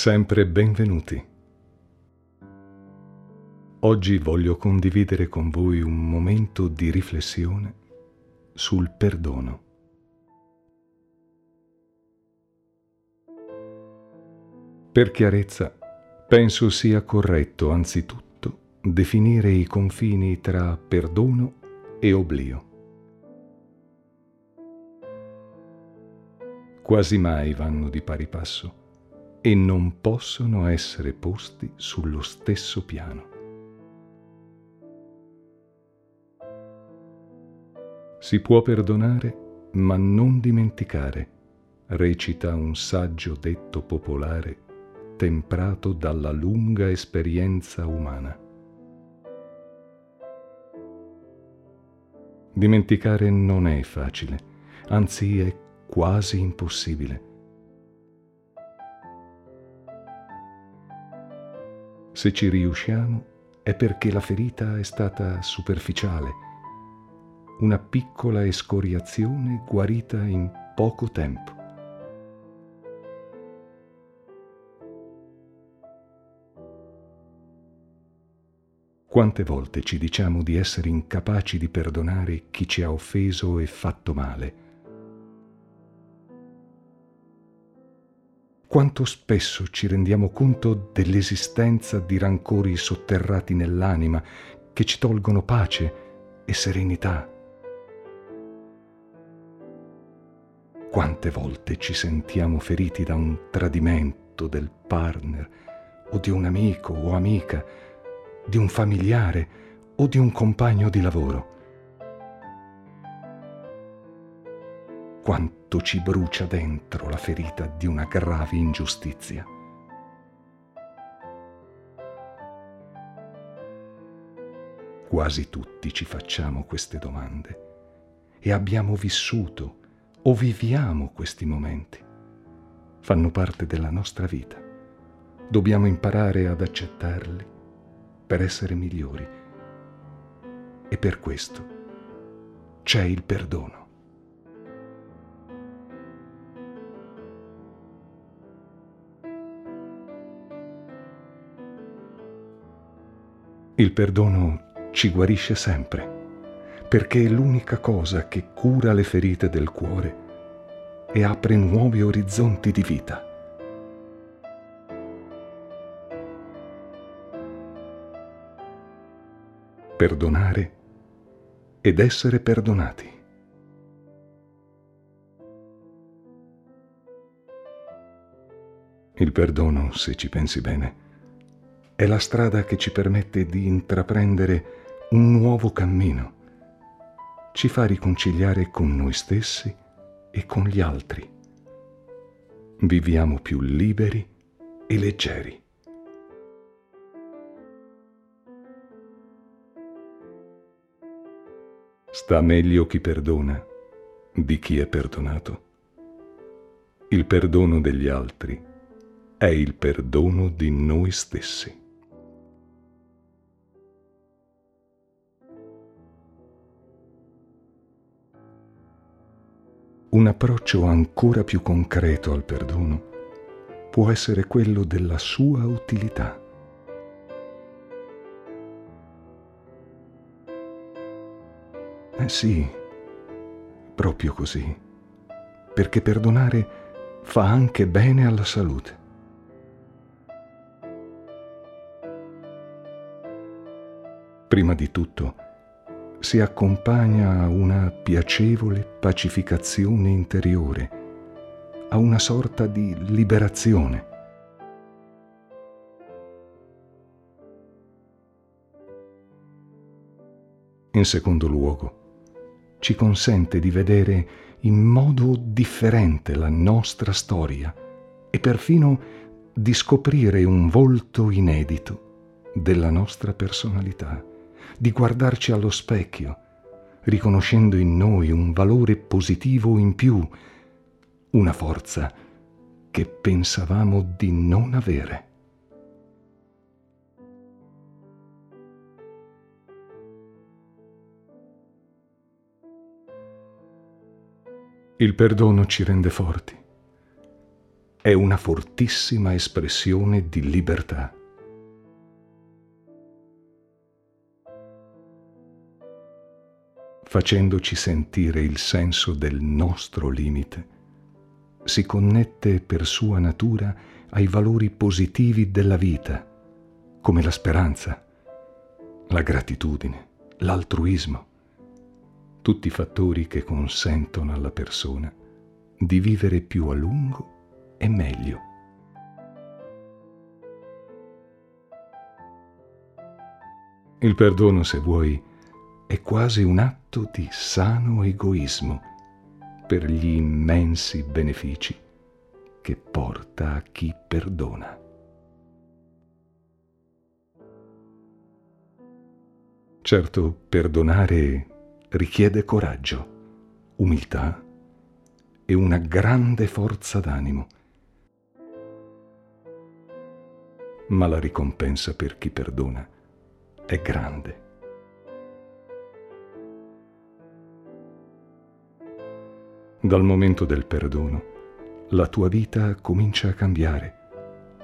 Sempre benvenuti. Oggi voglio condividere con voi un momento di riflessione sul perdono. Per chiarezza, penso sia corretto anzitutto definire i confini tra perdono e oblio. Quasi mai vanno di pari passo e non possono essere posti sullo stesso piano. Si può perdonare, ma non dimenticare, recita un saggio detto popolare temprato dalla lunga esperienza umana. Dimenticare non è facile, anzi è quasi impossibile Se ci riusciamo è perché la ferita è stata superficiale, una piccola escoriazione guarita in poco tempo. Quante volte ci diciamo di essere incapaci di perdonare chi ci ha offeso e fatto male? Quanto spesso ci rendiamo conto dell'esistenza di rancori sotterrati nell'anima che ci tolgono pace e serenità. Quante volte ci sentiamo feriti da un tradimento del partner o di un amico o amica, di un familiare o di un compagno di lavoro. Quanto ci brucia dentro la ferita di una grave ingiustizia. Quasi tutti ci facciamo queste domande e abbiamo vissuto o viviamo questi momenti. Fanno parte della nostra vita. Dobbiamo imparare ad accettarli per essere migliori. E per questo c'è il perdono. Il perdono ci guarisce sempre, perché è l'unica cosa che cura le ferite del cuore e apre nuovi orizzonti di vita. Perdonare ed essere perdonati. Il perdono, se ci pensi bene, è la strada che ci permette di intraprendere un nuovo cammino. Ci fa riconciliare con noi stessi e con gli altri. Viviamo più liberi e leggeri. Sta meglio chi perdona di chi è perdonato. Il perdono degli altri è il perdono di noi stessi. Un approccio ancora più concreto al perdono può essere quello della sua utilità. Eh sì, proprio così, perché perdonare fa anche bene alla salute. Prima di tutto, si accompagna a una piacevole pacificazione interiore, a una sorta di liberazione. In secondo luogo, ci consente di vedere in modo differente la nostra storia e perfino di scoprire un volto inedito della nostra personalità, di guardarci allo specchio, riconoscendo in noi un valore positivo in più, una forza che pensavamo di non avere. Il perdono ci rende forti. È una fortissima espressione di libertà. Facendoci sentire il senso del nostro limite, si connette per sua natura ai valori positivi della vita, come la speranza, la gratitudine, l'altruismo tutti fattori che consentono alla persona di vivere più a lungo e meglio. Il perdono, se vuoi, è quasi un atto di sano egoismo per gli immensi benefici che porta a chi perdona. Certo, perdonare richiede coraggio, umiltà e una grande forza d'animo. Ma la ricompensa per chi perdona è grande. Dal momento del perdono, la tua vita comincia a cambiare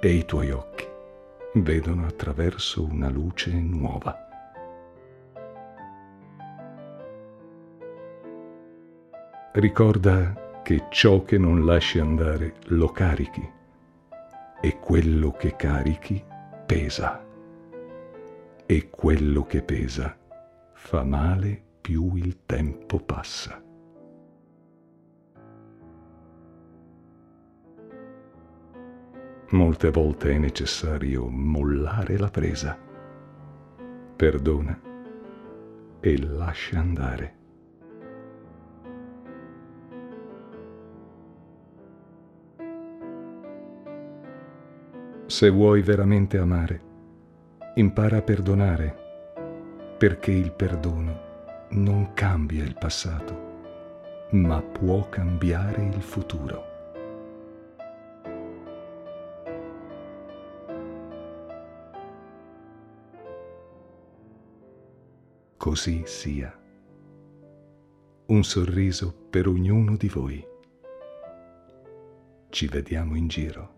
e i tuoi occhi vedono attraverso una luce nuova. Ricorda che ciò che non lasci andare lo carichi e quello che carichi pesa e quello che pesa fa male più il tempo passa. Molte volte è necessario mollare la presa. Perdona e lascia andare. Se vuoi veramente amare, impara a perdonare, perché il perdono non cambia il passato, ma può cambiare il futuro. Così sia. Un sorriso per ognuno di voi. Ci vediamo in giro.